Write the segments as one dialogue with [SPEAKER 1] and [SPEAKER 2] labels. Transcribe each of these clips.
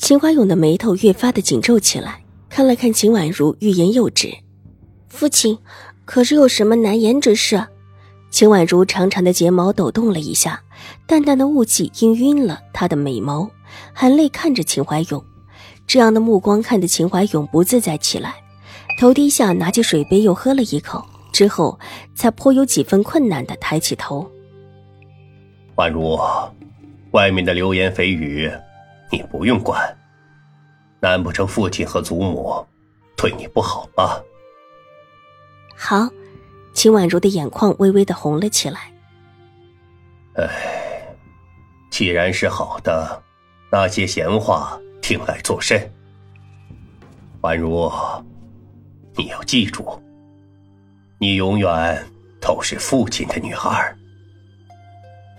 [SPEAKER 1] 秦怀勇的眉头越发的紧皱起来，看了看秦婉如，欲言又止。父亲，可是有什么难言之事？秦婉如长长的睫毛抖动了一下，淡淡的雾气氤氲了她的美眸，含泪看着秦怀勇。这样的目光看得秦怀勇不自在起来，头低下，拿起水杯又喝了一口，之后才颇有几分困难的抬起头。
[SPEAKER 2] 婉如，外面的流言蜚语。你不用管，难不成父亲和祖母对你不好吗？
[SPEAKER 1] 好，秦婉如的眼眶微微的红了起来。
[SPEAKER 2] 哎，既然是好的，那些闲话听来作甚？婉如，你要记住，你永远都是父亲的女儿。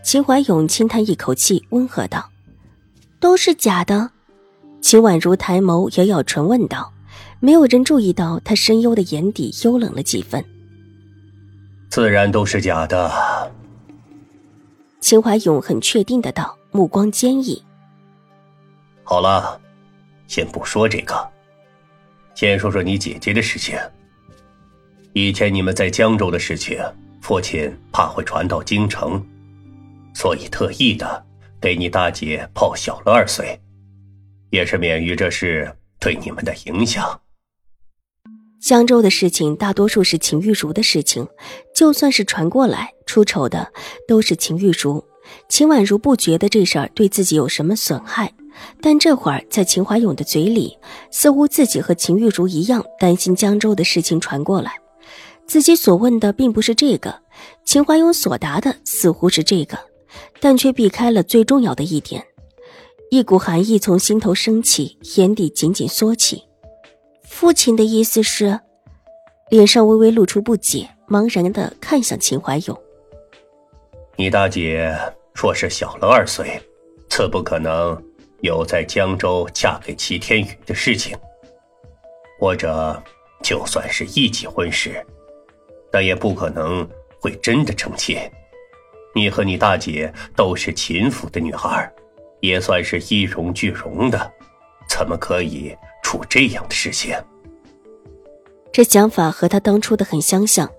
[SPEAKER 1] 秦怀勇轻叹一口气，温和道。都是假的，秦婉如抬眸咬咬唇问道。没有人注意到他深幽的眼底幽冷了几分。
[SPEAKER 2] 自然都是假的。
[SPEAKER 1] 秦怀勇很确定的道，目光坚毅。
[SPEAKER 2] 好了，先不说这个，先说说你姐姐的事情。以前你们在江州的事情，父亲怕会传到京城，所以特意的。给你大姐泡小了二岁，也是免于这事对你们的影响。
[SPEAKER 1] 江州的事情大多数是秦玉茹的事情，就算是传过来，出丑的都是秦玉茹。秦婉如不觉得这事儿对自己有什么损害，但这会儿在秦怀勇的嘴里，似乎自己和秦玉茹一样担心江州的事情传过来。自己所问的并不是这个，秦怀勇所答的似乎是这个。但却避开了最重要的一点，一股寒意从心头升起，眼底紧紧缩起。父亲的意思是，脸上微微露出不解，茫然的看向秦怀勇。
[SPEAKER 2] 你大姐若是小了二岁，自不可能有在江州嫁给齐天宇的事情；或者，就算是一起婚事，但也不可能会真的成亲。你和你大姐都是秦府的女孩，也算是一荣俱荣的，怎么可以出这样的事情？
[SPEAKER 1] 这想法和他当初的很相像，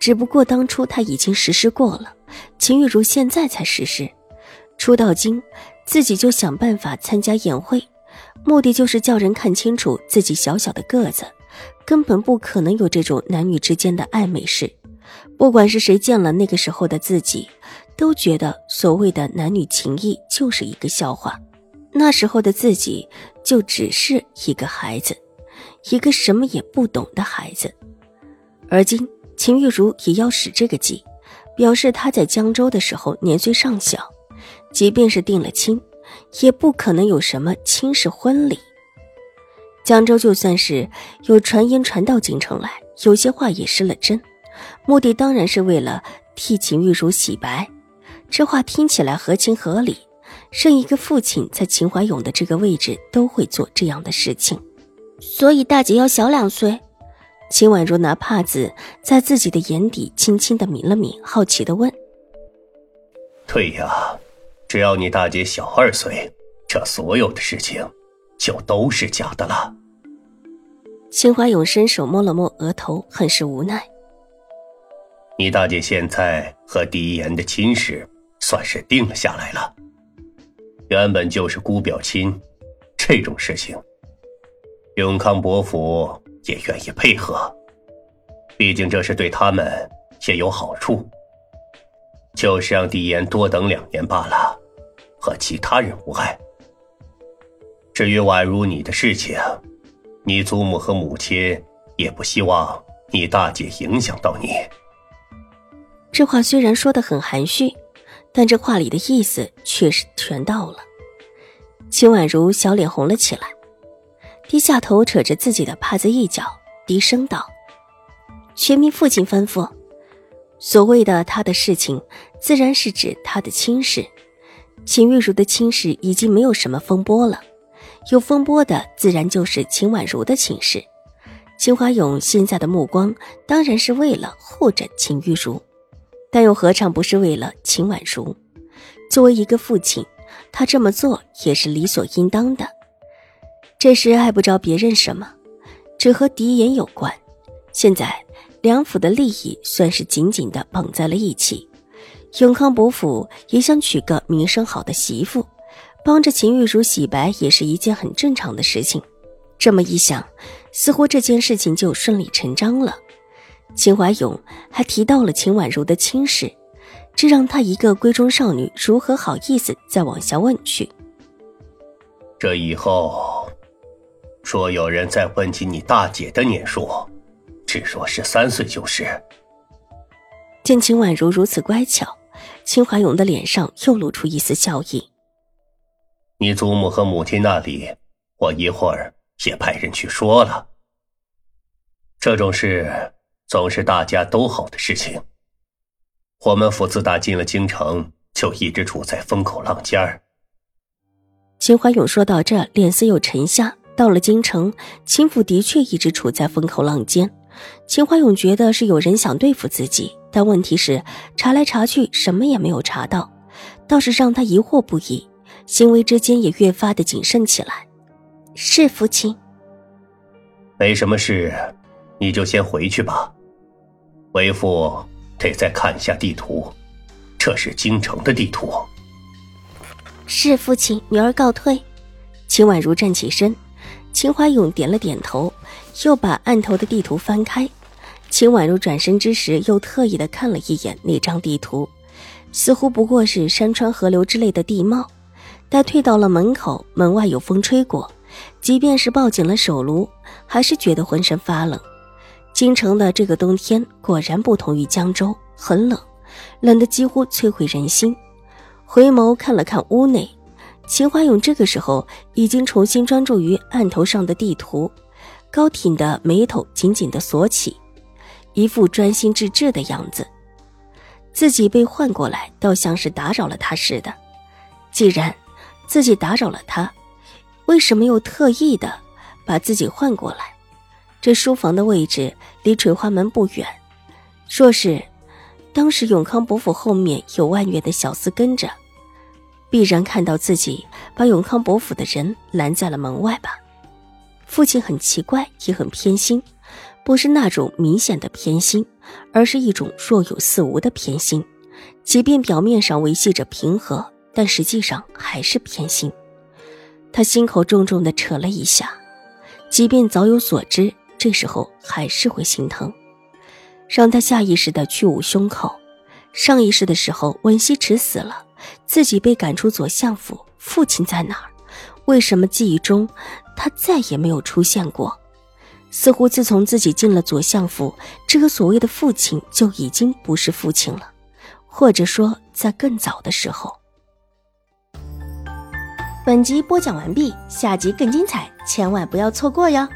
[SPEAKER 1] 只不过当初他已经实施过了，秦玉茹现在才实施。初到京，自己就想办法参加宴会，目的就是叫人看清楚自己小小的个子，根本不可能有这种男女之间的暧昧事。不管是谁见了那个时候的自己，都觉得所谓的男女情谊就是一个笑话。那时候的自己就只是一个孩子，一个什么也不懂的孩子。而今秦玉茹也要使这个计，表示她在江州的时候年岁尚小，即便是定了亲，也不可能有什么亲事婚礼。江州就算是有传言传到京城来，有些话也失了真。目的当然是为了替秦玉茹洗白，这话听起来合情合理。任一个父亲在秦怀勇的这个位置都会做这样的事情，所以大姐要小两岁。秦婉如拿帕子在自己的眼底轻轻的抿了抿，好奇的问：“
[SPEAKER 2] 对呀，只要你大姐小二岁，这所有的事情就都是假的了。”
[SPEAKER 1] 秦怀勇伸手摸了摸额头，很是无奈。
[SPEAKER 2] 你大姐现在和狄言的亲事算是定了下来了，原本就是姑表亲，这种事情，永康伯府也愿意配合，毕竟这是对他们也有好处。就是让狄言多等两年罢了，和其他人无碍。至于宛如你的事情，你祖母和母亲也不希望你大姐影响到你。
[SPEAKER 1] 这话虽然说的很含蓄，但这话里的意思却是全到了。秦婉如小脸红了起来，低下头扯着自己的帕子一角，低声道：“全凭父亲吩咐。所谓的他的事情，自然是指他的亲事。秦玉茹的亲事已经没有什么风波了，有风波的自然就是秦婉如的亲事。秦华勇现在的目光当然是为了护着秦玉茹，但又何尝不是为了秦婉如？作为一个父亲。”他这么做也是理所应当的。这事碍不着别人什么，只和狄言有关。现在两府的利益算是紧紧的绑在了一起。永康伯府也想娶个名声好的媳妇，帮着秦玉茹洗白也是一件很正常的事情。这么一想，似乎这件事情就顺理成章了。秦怀勇还提到了秦婉如的亲事。这让他一个闺中少女如何好意思再往下问去？
[SPEAKER 2] 这以后，若有人再问起你大姐的年数，只说十三岁就是。
[SPEAKER 1] 见秦婉如如此乖巧，秦怀勇的脸上又露出一丝笑意。
[SPEAKER 2] 你祖母和母亲那里，我一会儿也派人去说了。这种事总是大家都好的事情。我们府自打进了京城，就一直处在风口浪尖儿。
[SPEAKER 1] 秦怀勇说到这，脸色又沉下。到了京城，秦府的确一直处在风口浪尖。秦怀勇觉得是有人想对付自己，但问题是查来查去，什么也没有查到，倒是让他疑惑不已，行为之间也越发的谨慎起来。是父亲，
[SPEAKER 2] 没什么事，你就先回去吧，为父。得再看一下地图，这是京城的地图。
[SPEAKER 1] 是父亲，女儿告退。秦婉如站起身，秦怀勇点了点头，又把案头的地图翻开。秦婉如转身之时，又特意的看了一眼那张地图，似乎不过是山川河流之类的地貌。待退到了门口，门外有风吹过，即便是抱紧了手炉，还是觉得浑身发冷。京城的这个冬天果然不同于江州，很冷，冷得几乎摧毁人心。回眸看了看屋内，秦华勇这个时候已经重新专注于案头上的地图，高挺的眉头紧紧的锁起，一副专心致志的样子。自己被唤过来，倒像是打扰了他似的。既然自己打扰了他，为什么又特意的把自己唤过来？这书房的位置离垂花门不远，若是当时永康伯府后面有万月的小厮跟着，必然看到自己把永康伯府的人拦在了门外吧。父亲很奇怪，也很偏心，不是那种明显的偏心，而是一种若有似无的偏心。即便表面上维系着平和，但实际上还是偏心。他心口重重的扯了一下，即便早有所知。这时候还是会心疼，让他下意识的去捂胸口。上意识的时候，文西池死了，自己被赶出左相府，父亲在哪儿？为什么记忆中他再也没有出现过？似乎自从自己进了左相府，这个所谓的父亲就已经不是父亲了，或者说在更早的时候。
[SPEAKER 3] 本集播讲完毕，下集更精彩，千万不要错过哟！